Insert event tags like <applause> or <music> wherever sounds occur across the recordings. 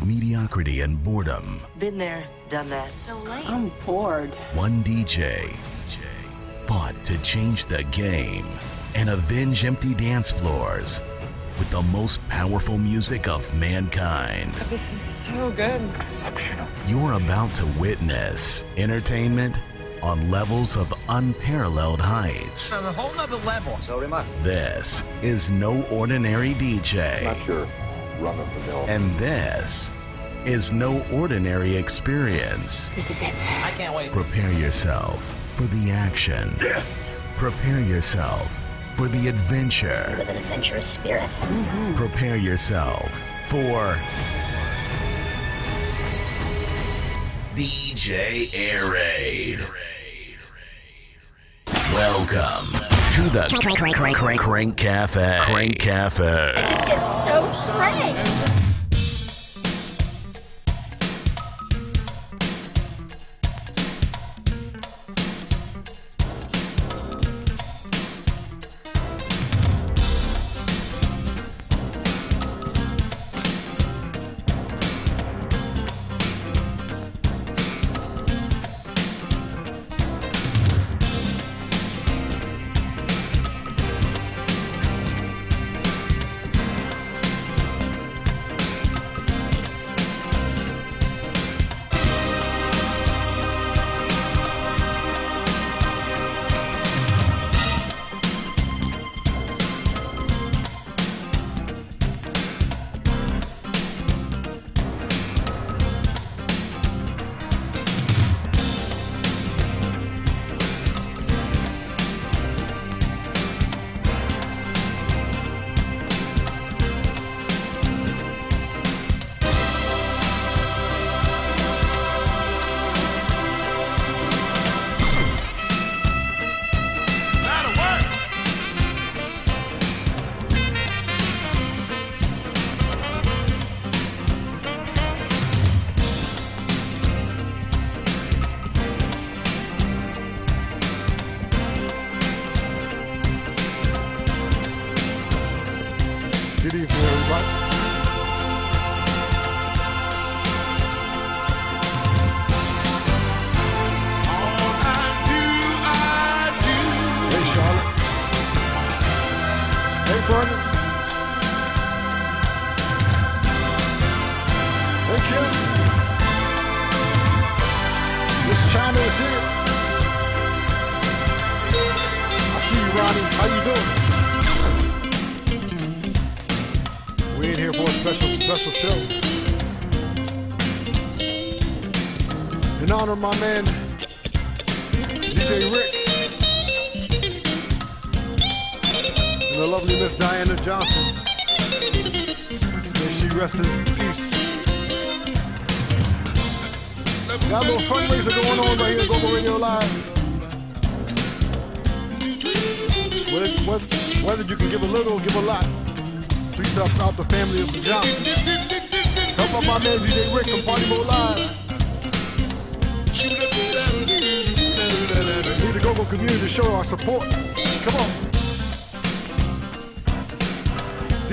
of mediocrity and boredom, Been there, done that. So late. I'm bored. one DJ fought to change the game and avenge empty dance floors with the most powerful music of mankind. This is so good. Exceptional. You're about to witness entertainment on levels of unparalleled heights. on a whole nother level. This is no ordinary DJ. Not your run of the mill. And this is no ordinary experience. This is it. I can't wait. Prepare yourself for the action. Yes. Prepare yourself for the adventure. With an adventurous spirit. Mm-hmm. Prepare yourself for DJ Air Raid. Welcome to the Crank, crank, crank. Crank Cafe. Crank Cafe. It just get so strange.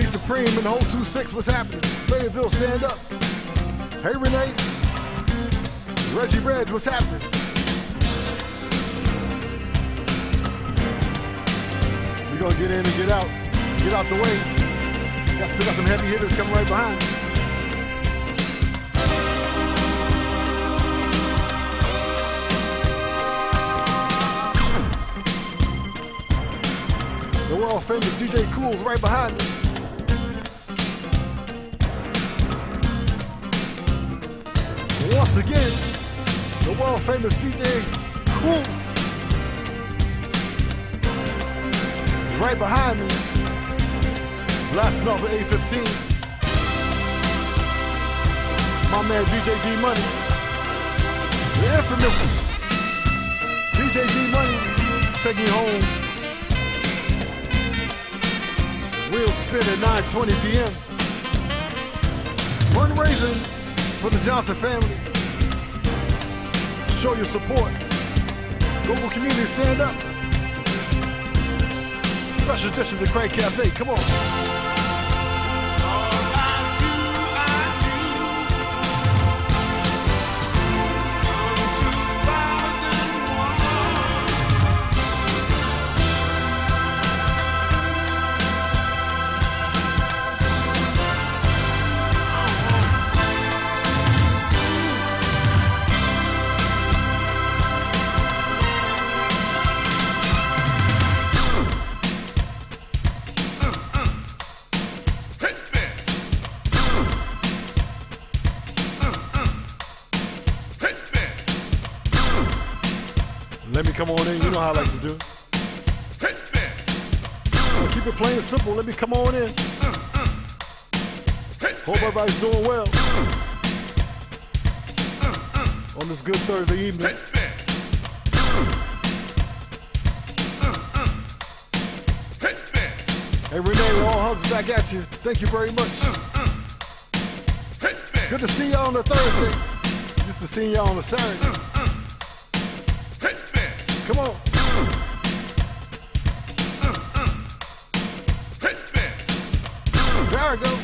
Supreme and the whole 2-6, what's happening? Fayetteville, stand up. Hey, Renee. Reggie Reg, what's happening? We're gonna get in and get out. Get out the way. Got still got some heavy hitters coming right behind. The world famous DJ Cool's right behind me. Once again, the world famous DJ Cool right behind me. Blasting off at 815. My man DJ D Money. The infamous DJ D Money take me home. Wheel spin at 9:20 p.m. Fundraising for the Johnson family. Show your support. Global community, stand up. Special edition of the Crank Cafe. Come on. Let me come on in. You know how I like to do. Keep it plain and simple. Let me come on in. Hope everybody's doing well on this good Thursday evening. Hey Renee, all hugs back at you. Thank you very much. Good to see y'all on a Thursday. Used to see y'all on a Saturday. Come on. Hit me. There I go.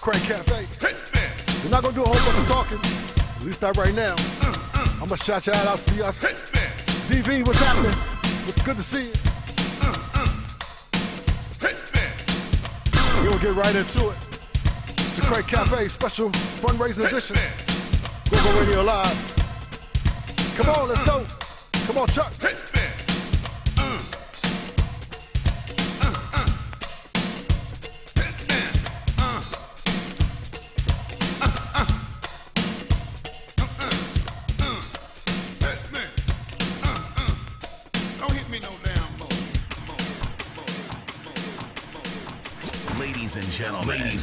Crank Cafe. We're not gonna do a whole bunch of talking, at least not right now. I'm gonna shout you out. I'll see you. DV, what's happening? It's good to see you. We're gonna get right into it to Crank Cafe special fundraiser edition. Go-Go Radio Live. Come on, let's go. Come on, Chuck.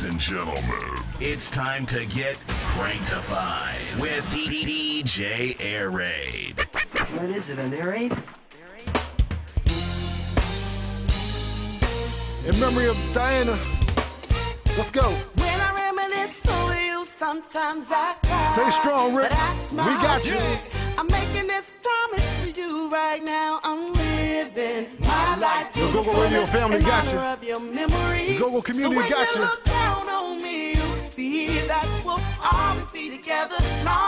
Ladies and gentlemen, it's time to get crankified with DJ Air Raid. What is it, an air raid? In memory of Diana, let's go. When I reminisce over you, sometimes I cry, Stay strong, Rick. We got you. I'm making this promise to you right now. I'm living my life. The Go-Go Radio Family got you. Go-Go Community got you.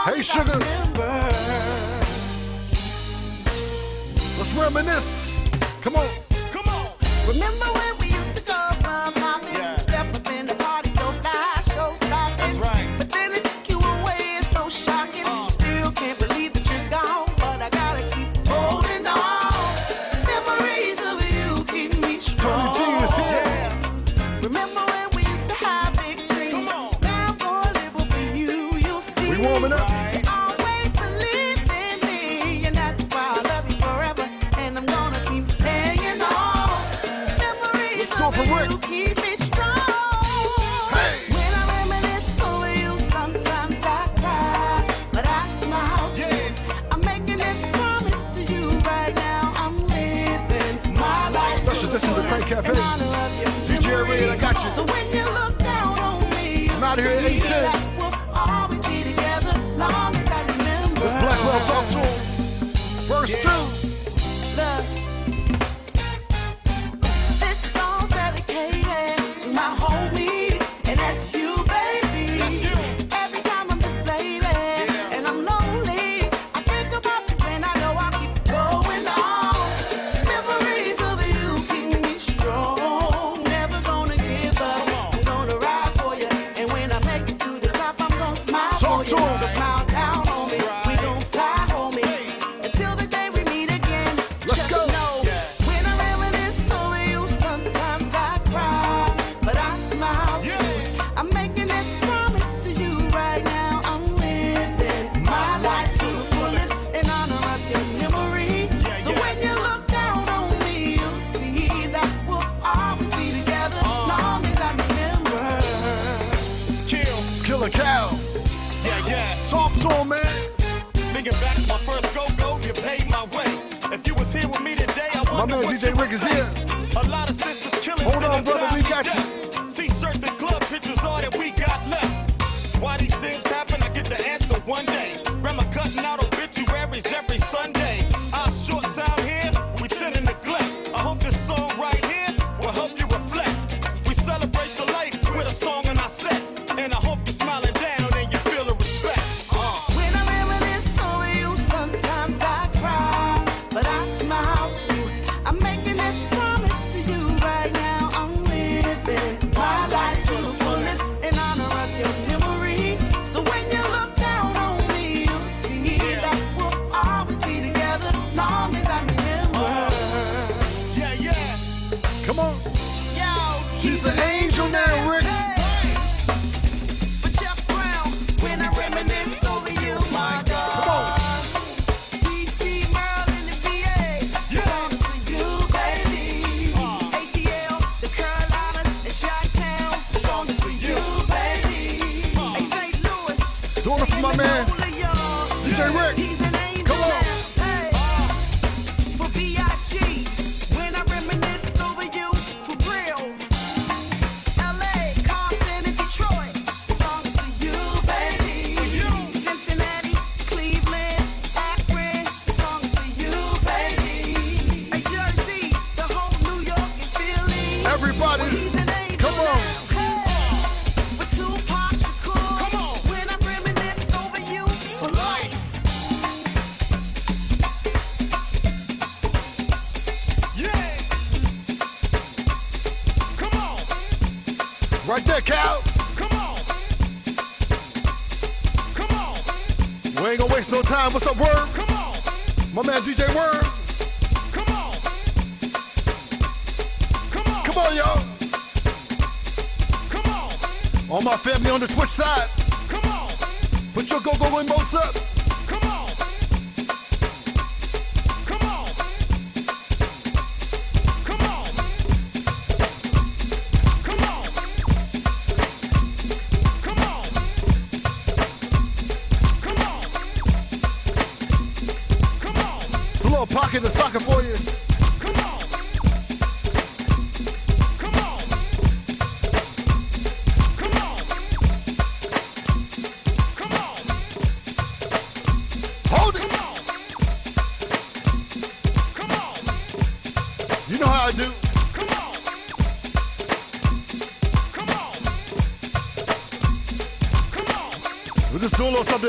Hey, sugar. Let's reminisce. Come on. Come on. Remember when out here at 18. Let's Blackwell talk to him. Verse 2.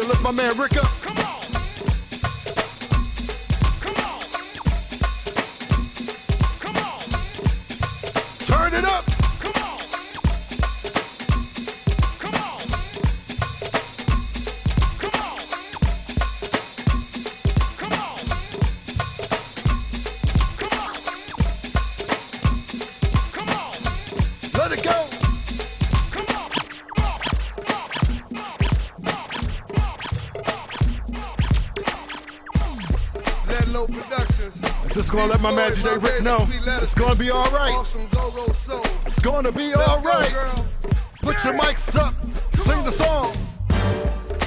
Lift my man Rick up. Gonna let my man DJ Rick know. It's gonna be all right. Awesome Go-Go Soul. It's gonna be Let's all go, right. girl. Put your mics up. Sing the song.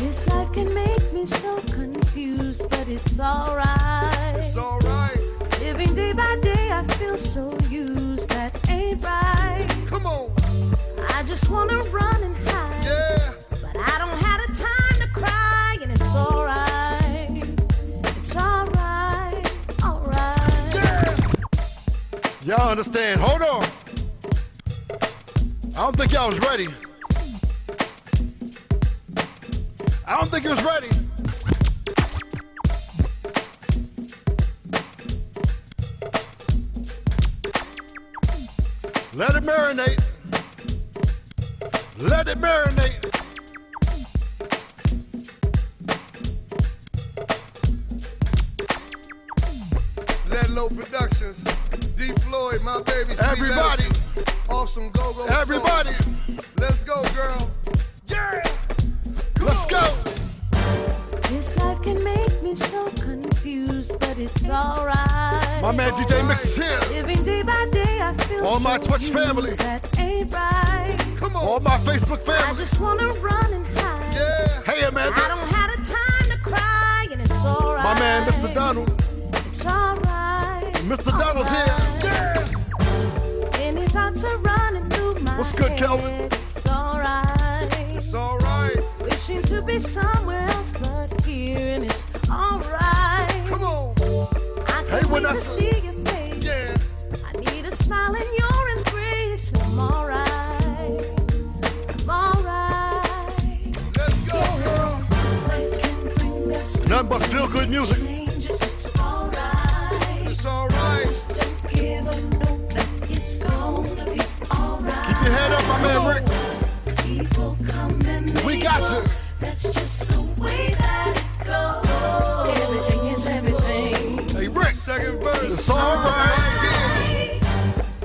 This life can make me so confused, but it's alright. It's alright. Living day by day, I feel so used. That ain't right. Come on. I just wanna run and hide, Yeah. Y'all understand? Hold on. I don't think y'all was ready. I don't think you was ready. Let it marinate. Let it marinate. What's good. Kelvin? It's alright. It's alright. Wishing to be somewhere else but here, and it's alright. Come on. I Hey, can't wait to see your face. Yeah. I need a smile in your embrace. I'm alright. I'm alright. Let's go, girl. Life can bring us Nothing but feel good music. And We they got go. you. That's just the way that it goes. Everything is everything. Hey, Rick. Second verse. It's all right.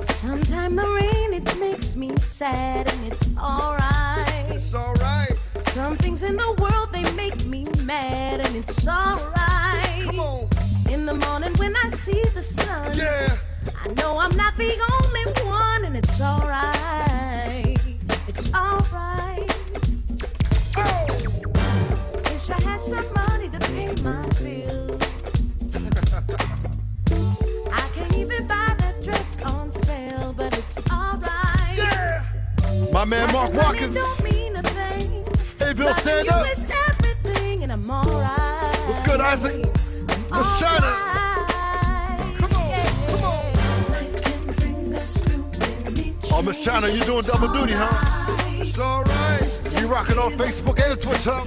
Sometimes the rain it makes me sad and it's alright. It's alright. Some things in the world they make me mad and it's alright. Come on. In the morning when I see the sun, Yeah. I know I'm not the only one and it's alright. My man Mark Watkins. don't mean a thing. Hey, Bill, stand up. is everything, and I'm alright. What's good, Isaac? Miss China. Come on. Come on. Oh, Miss China, you doing double duty, huh? It's alright. You rocking on Facebook and Twitch, huh?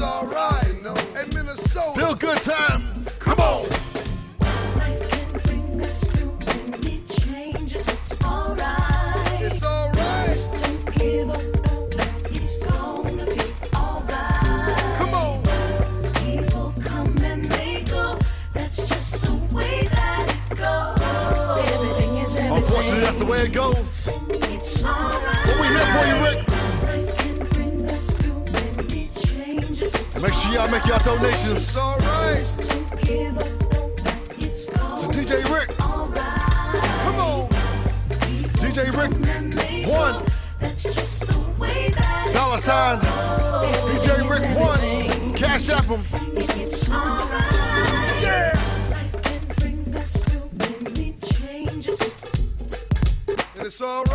it's alright. in Minnesota. Feel good time. Come on. It's alright. Just don't give up. It's gonna be alright. Come on. People come and they go. That's just the way that it goes. Everything is everything. Unfortunately, that's the way it goes. y'all donations. All right. So DJ Rick. Come on. DJ Rick. One. Dollar sign. DJ Rick one. Cash app him. Yeah. And it's all right.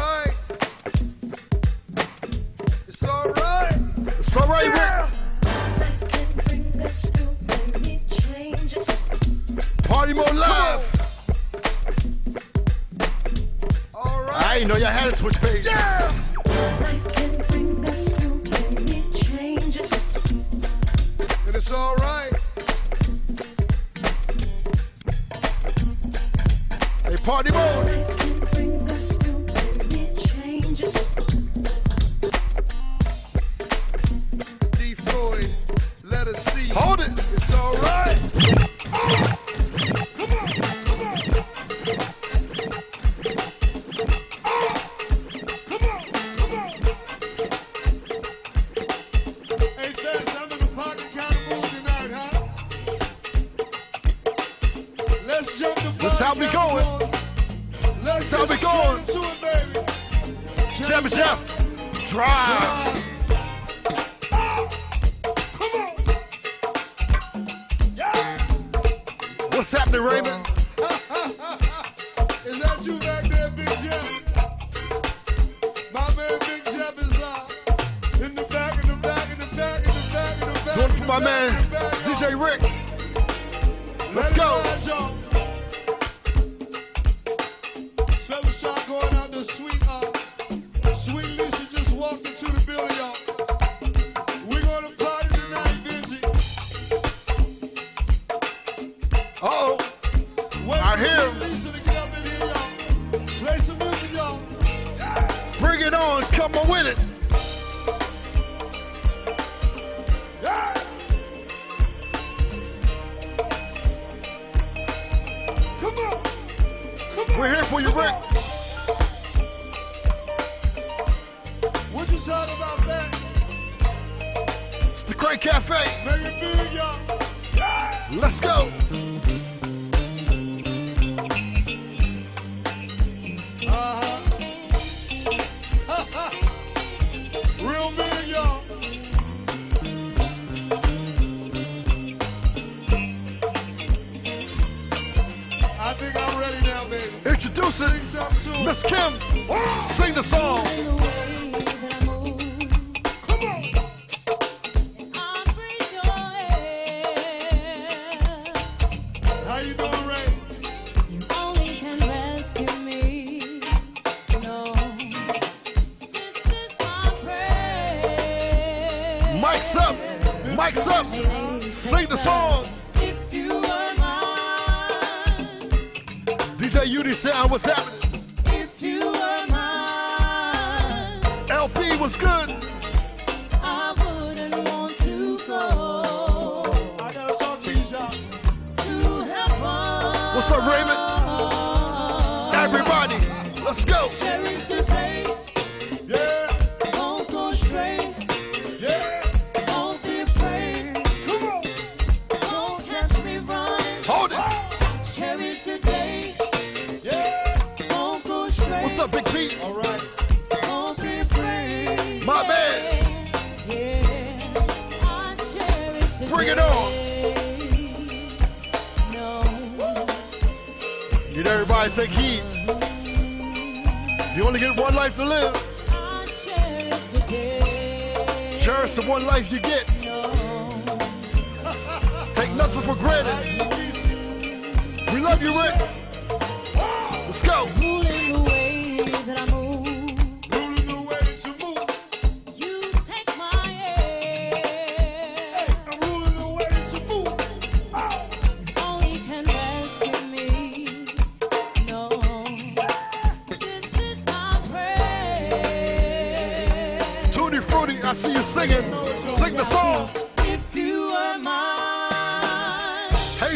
sing the song.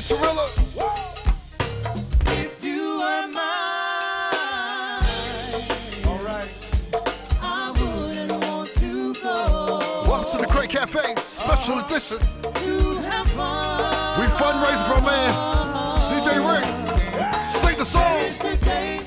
Tarilla. If you were mine, all right. I wouldn't want to go. Welcome to the Great Cafe, special uh, edition. We fundraise for man, DJ Rick. Sing the song.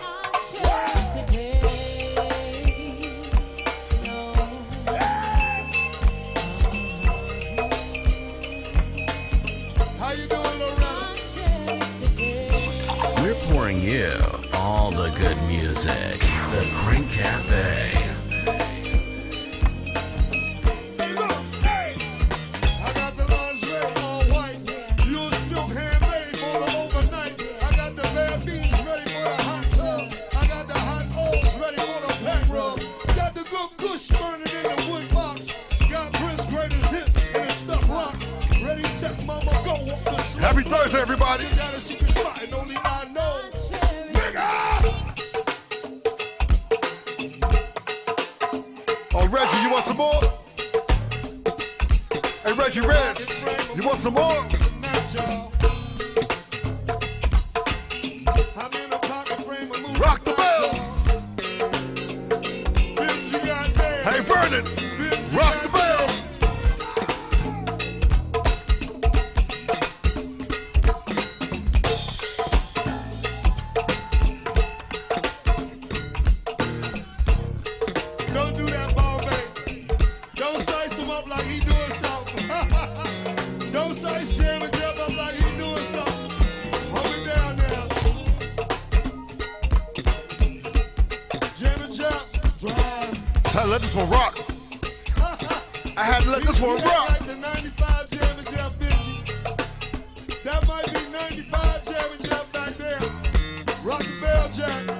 So I let this one rock. I had to let this one rock. Like the 95 championship. That might be 95 back there. Rock the bell jack.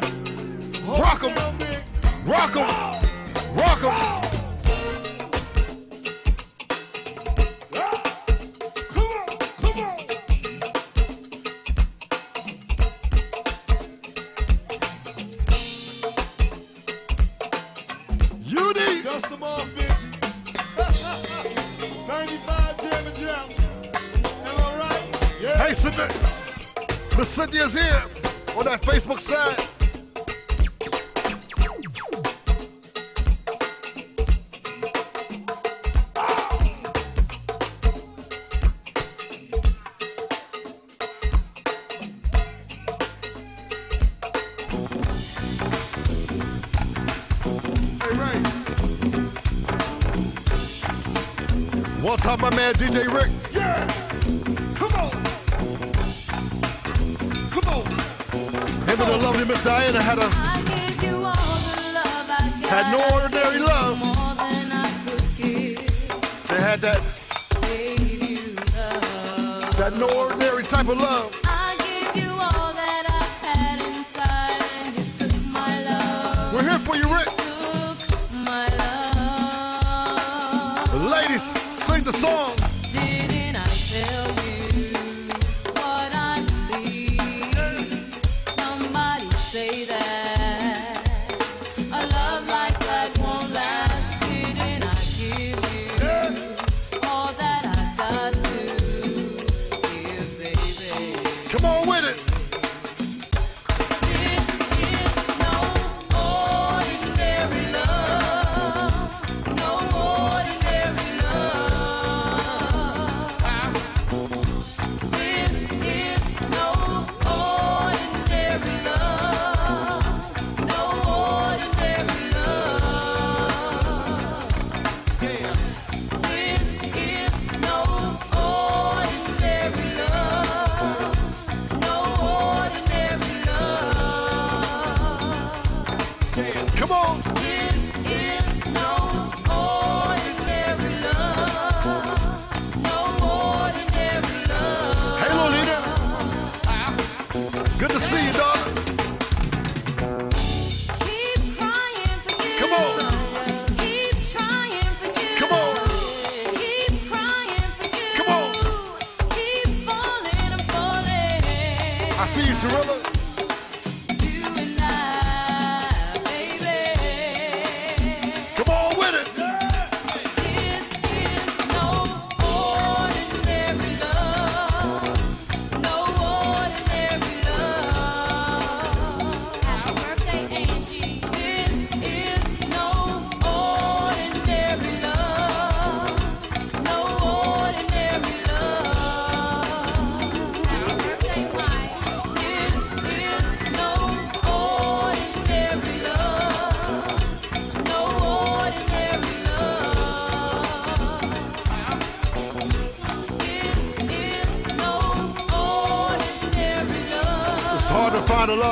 DJ Rick.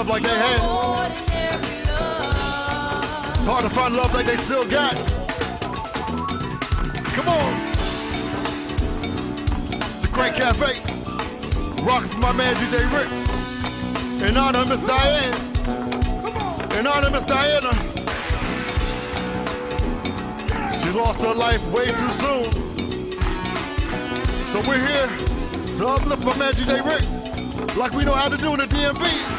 like they had. It's hard to find love like they still got. Come on. This is the Great Cafe. Rocking for my man DJ Rick. In honor of Miss Diane. In honor of Miss Diana. She lost her life way too soon. So we're here to uplift my man DJ Rick like we know how to do in the DMV.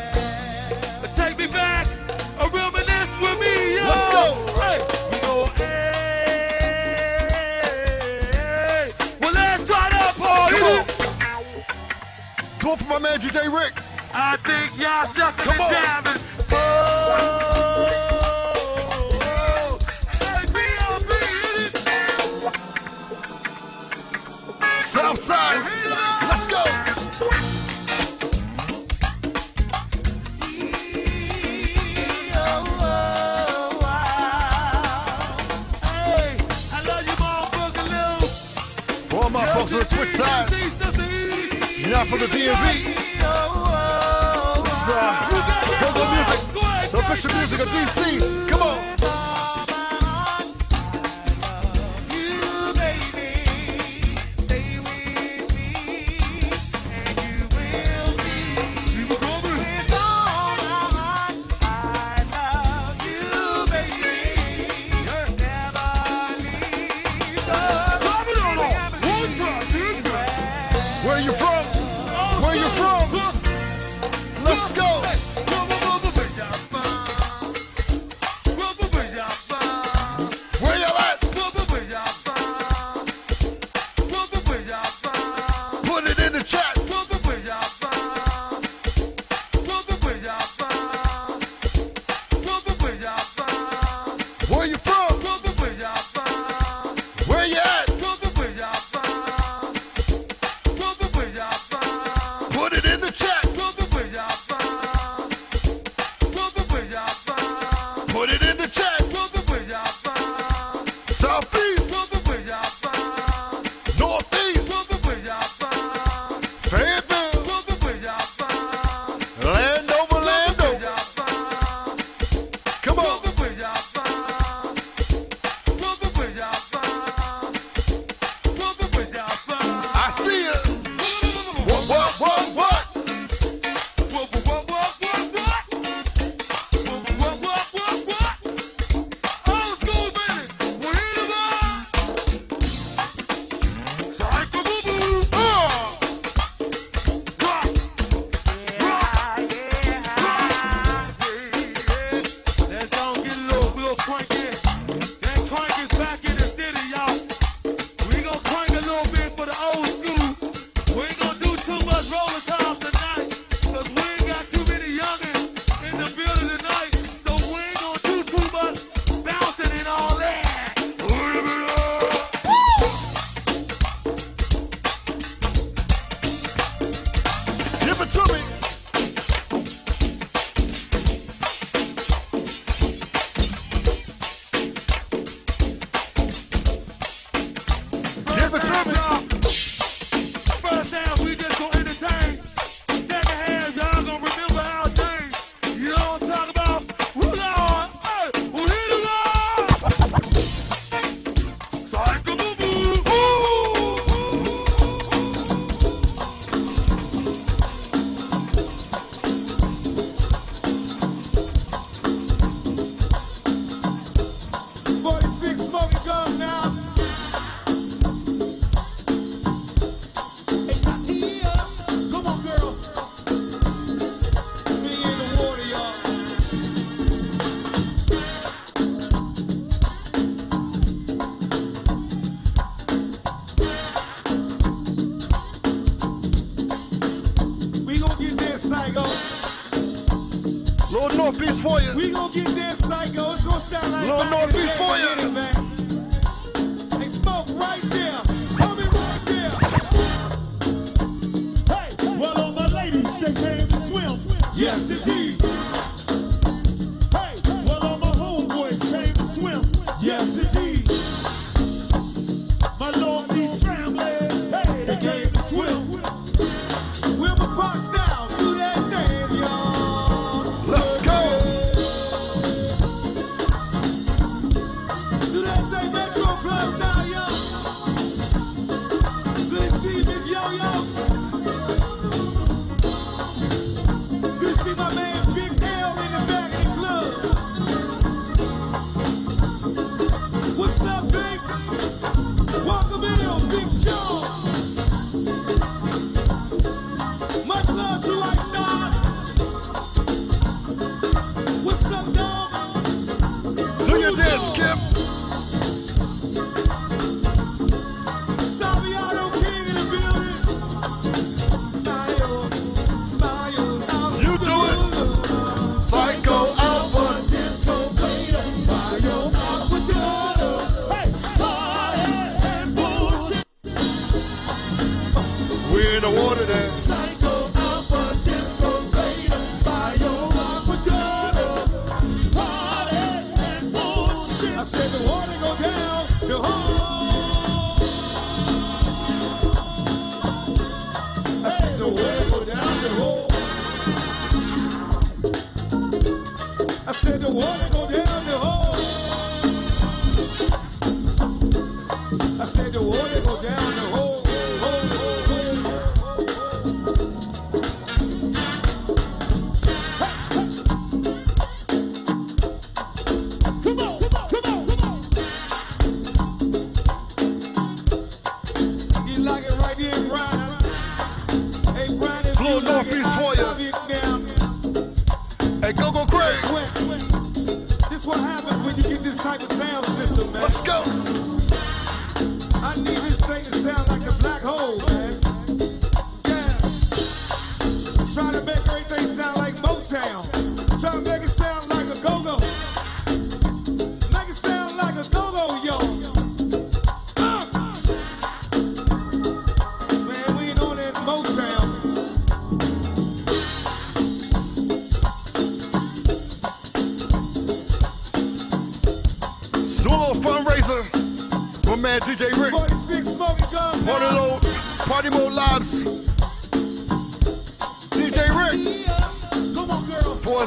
my man DJ Rick. I think y'all sucking Come on. jamming. Oh. Southside, let's go. folks on the Twitch side. Now from the DMV. This uh, Go Go Music, the official music of DC. Come on. Check.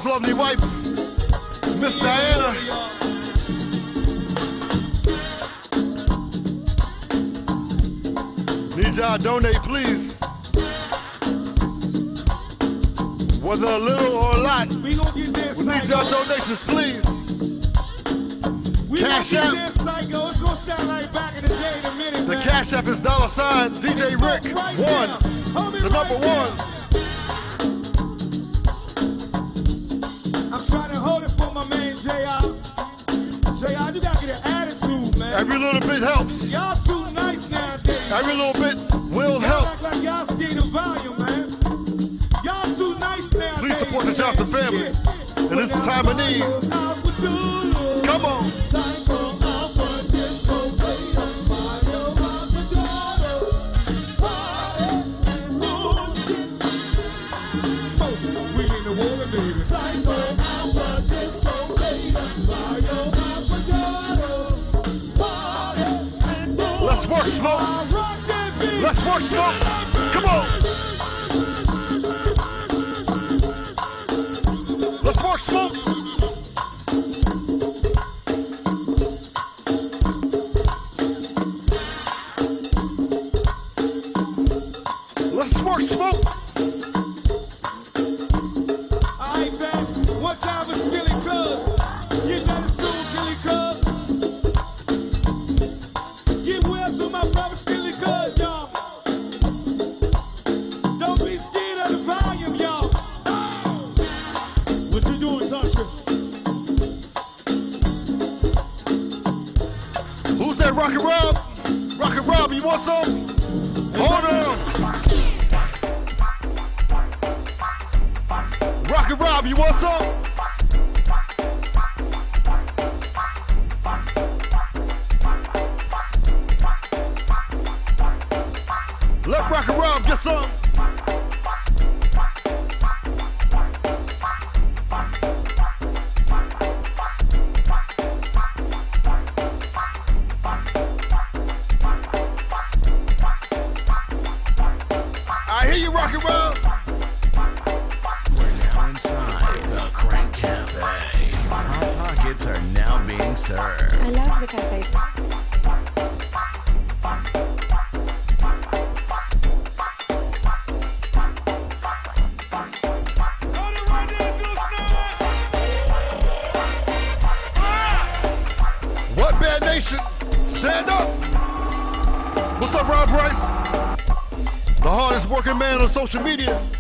his lovely wife, Miss Diana. Need y'all donate, please. Whether a little or a lot, we gonna get this. We need y'all donations, please. We cash app. Like the, day, minute, the cash app is dollar sign DJ Rick right one, the number one. Every little bit helps. Y'all too nice nowadays. Every little bit will help. Act like y'all stay the volume, man. Y'all too nice nowadays. Please support the Johnson family. And this is time of need. Come on. smoke. Let's work smoke. rock and rob. Rock and rob, you want some? Hold on. Rock and rob, you want some? social media.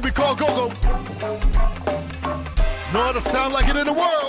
We call go-go. No other sound like it in the world.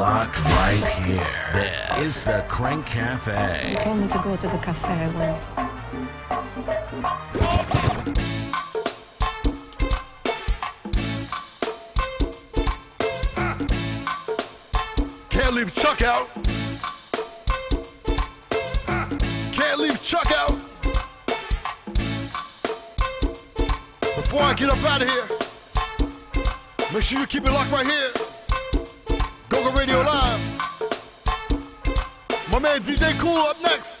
Locked right here. This is the Crank Cafe. You told me to go to the cafe. I went. Can't leave Chuck out. Can't leave Chuck out. Before I get up out of here, make sure you keep it locked right here. DJ Cool up next.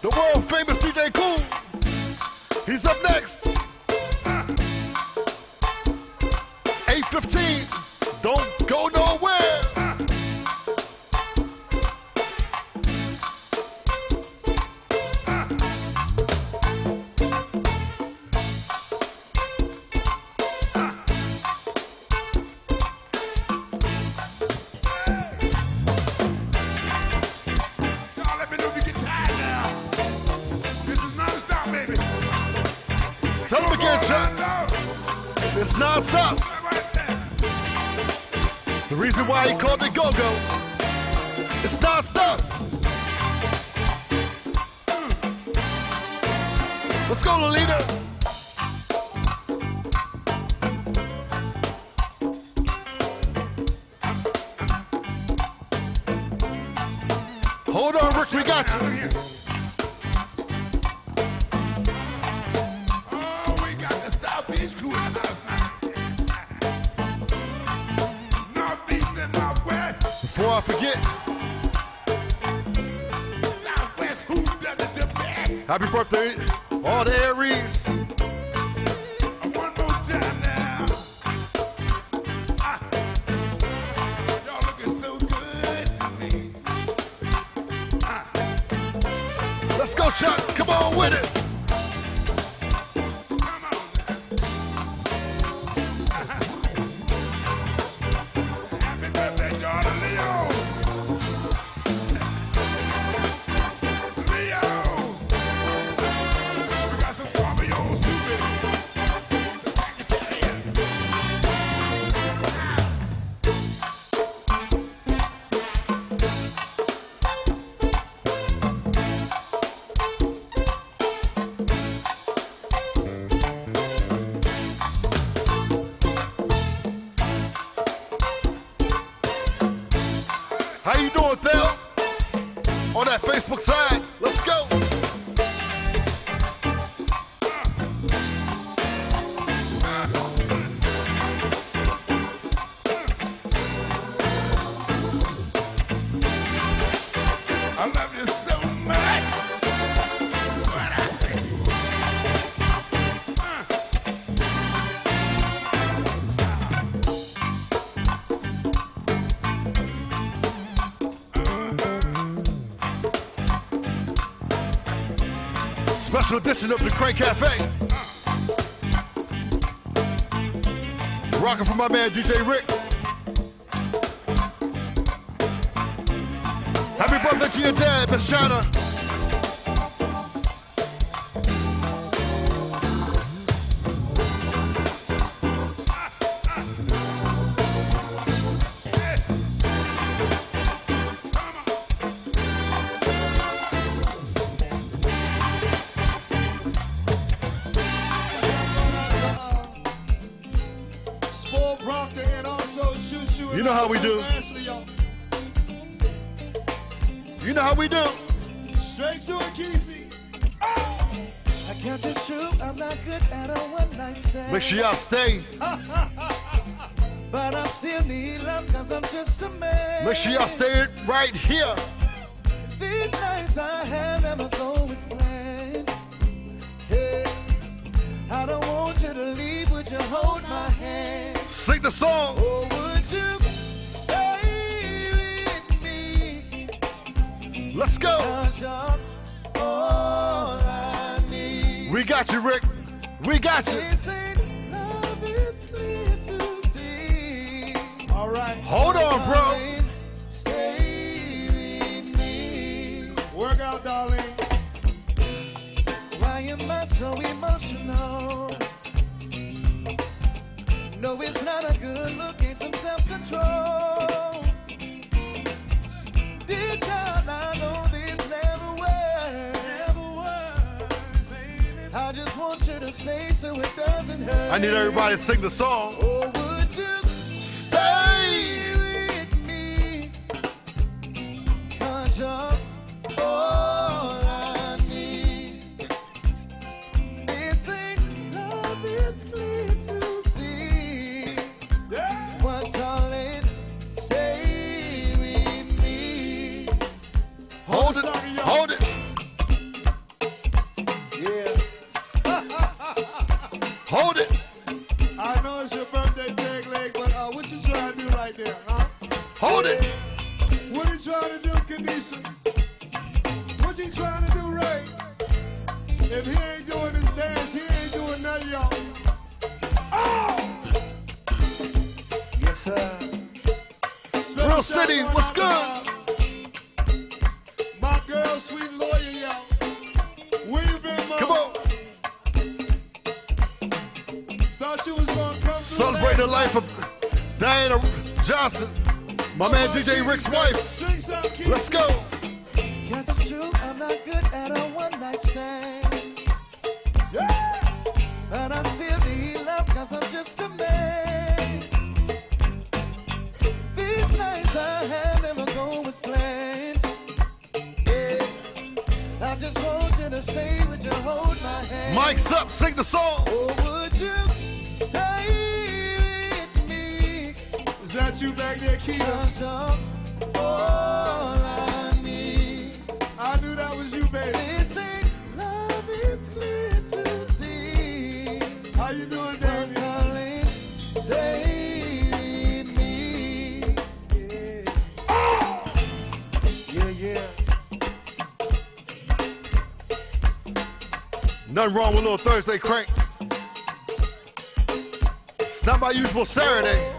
The world famous DJ Cool. He's up next. 815. Don't go nowhere. Called it go-go. It's non-stop. Let's go, Lolita. Hold on, Rick, we got you. Edition of the Crank Cafe. Rocking for my man DJ Rick. Happy birthday to your dad, Miss China. Make sure y'all stay. But I still need love, cause I'm just a man. Make sure y'all stay right here. These nights I have never go as planned. Hey, I don't want you to leave, would you hold my hand? Sing the song. Or would you stay with me? Let's go. All I need. We got you, Rick. We got you. Right. Hold on, bro. Stay me. Work out, darling. Why am I so emotional? No, it's not a good look, it's some self-control. Deep down, I know this never works. Never works, baby. I just want you to stay so it doesn't hurt. I need everybody to sing the song. Or the life of Diana Johnson, my man DJ Rick's wife. Sing something, Keith. Let's go. Yes, it's true, I'm not good at a one night stand. Yeah! But I still need love cause I'm just a man. These nights I have never go as planned. Yeah. I just want you to stay, would you hold my hand? Mike's up. Sing the song. Or would you that you back there, Keita? Cause you're all I need. I knew that was you, baby. This ain't love is clear to see. How you doing, But Damien? darling, stay with me. Yeah, yeah. Nothing wrong with little Thursday crank. It's not my usual Saturday, but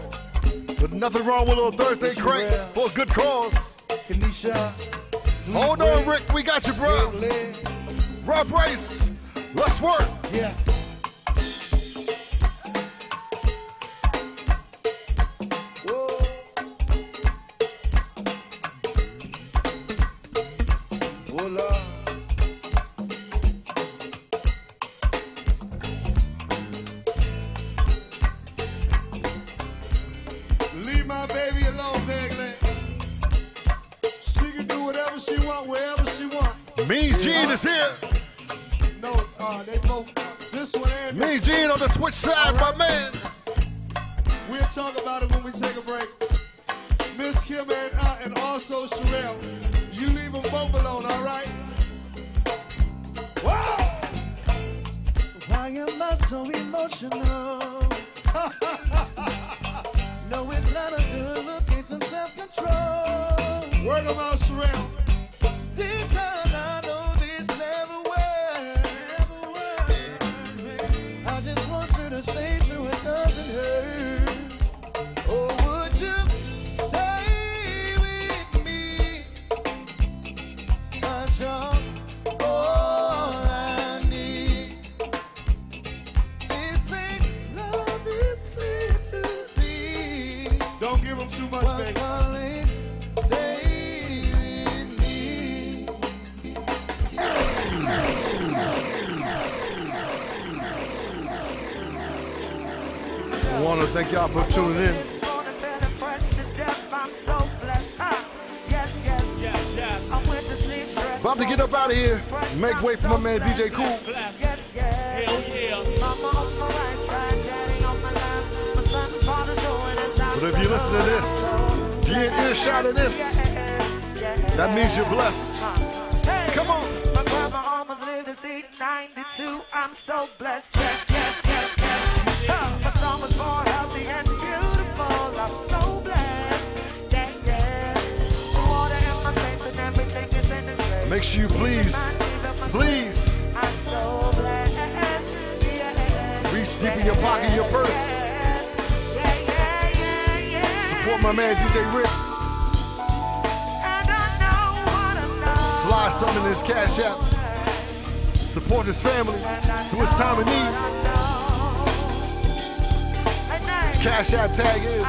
nothing wrong with little Thursday crank for a good cause. Hold on, Rick. We got you, bro. Rob Rice. Let's work. Yes. Talk about it when we take a break. Miss Kim and, uh, and also Sherelle. You leave them both alone, all right? Wow! Why am I so emotional? <laughs> no, it's not a good look, it's some self-control. Word about Sherelle. Deep down, thank y'all for tuning in. About to get up out of here. Make way for my man DJ Cool. But if you listen to this, if you in earshot of this, that means you're blessed. Come on. My grandma almost lived to see 92. I'm so blessed. Make sure you please, please I'm so blessed. Yeah, reach deep in your pocket, your purse. yeah, yeah, yeah, yeah. Support my man DJ Rick. And I know what I know. Slide something in his cash app. Support his family through his time of need. Cash app tag is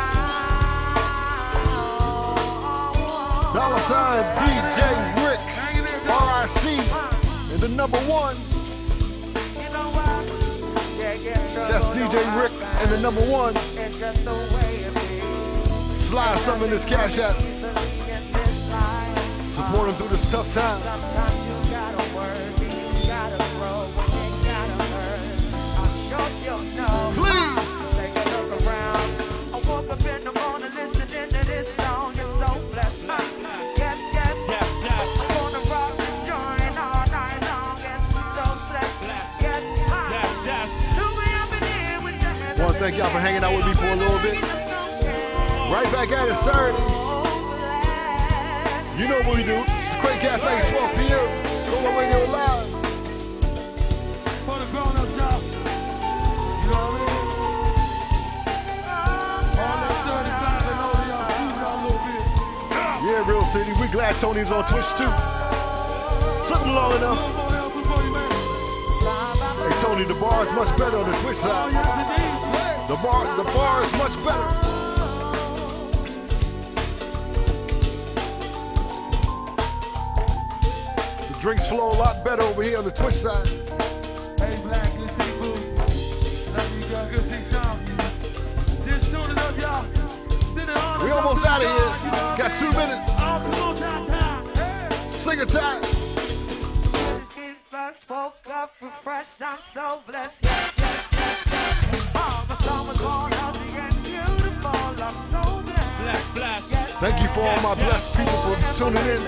dollar sign DJ Rick RIC and the number one. That's DJ Rick and the number one. Slide something in his cash app. Support him through this tough time. Thank y'all for hanging out with me for a little bit. Right back at it Saturday. You know what we do. It's Crank Cafe, 12 p.m. Go-Go Radio Live. For the grown-ups, y'all. You know what I mean? All that 35 and older, y'all shooting out a little bit. Yeah, Real City. We glad Tony's on Twitch too. Took him long enough. Come on, y'all, before you make it. Hey Tony, the bar is much better on the Twitch side. The bar, the bar is much better. The drinks flow a lot better over here on the Twitch side. Hey, Black, good see boo. Love you, girl. Good see Sean. Just tuning up, y'all. Sending all the We almost out of here. you know what I Got two minutes. Oh, come on, time, time. Sing a time. First woke up refreshed, I'm so blessed. Thank you for all my blessed people for tuning in,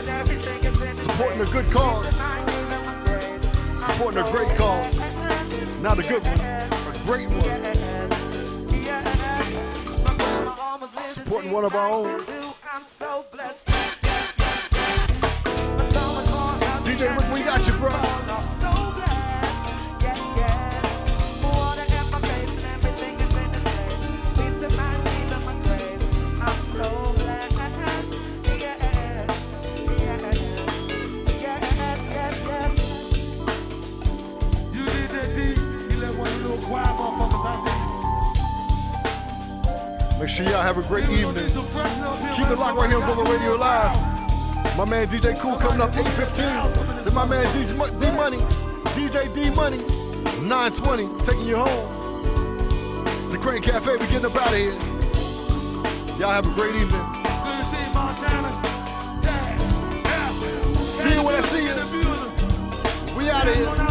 supporting a good cause, supporting a great cause. Not a good one, a great one. Supporting one of our own. DJ Rick, we got you, bro. Make sure y'all have a great evening. keep it locked right here on. Go-Go Radio Live. My man DJ Cool coming up 8:15. To my man DJ D Money, DJ D Money, 920 taking you home. It's the Crank Cafe. We getting up out of here. Y'all have a great evening. See you, when I see you. We out of here.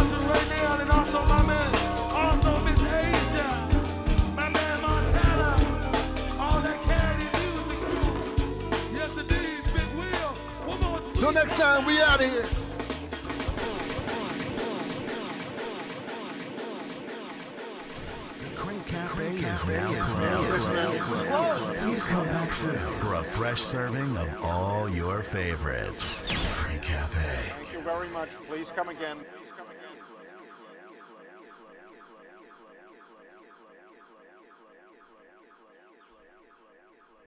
Till next time, we out of here. Crank Cafe is now closed. Please come back soon for a fresh serving of all your favorites. Crank Cafe. Thank you very much. Please come again.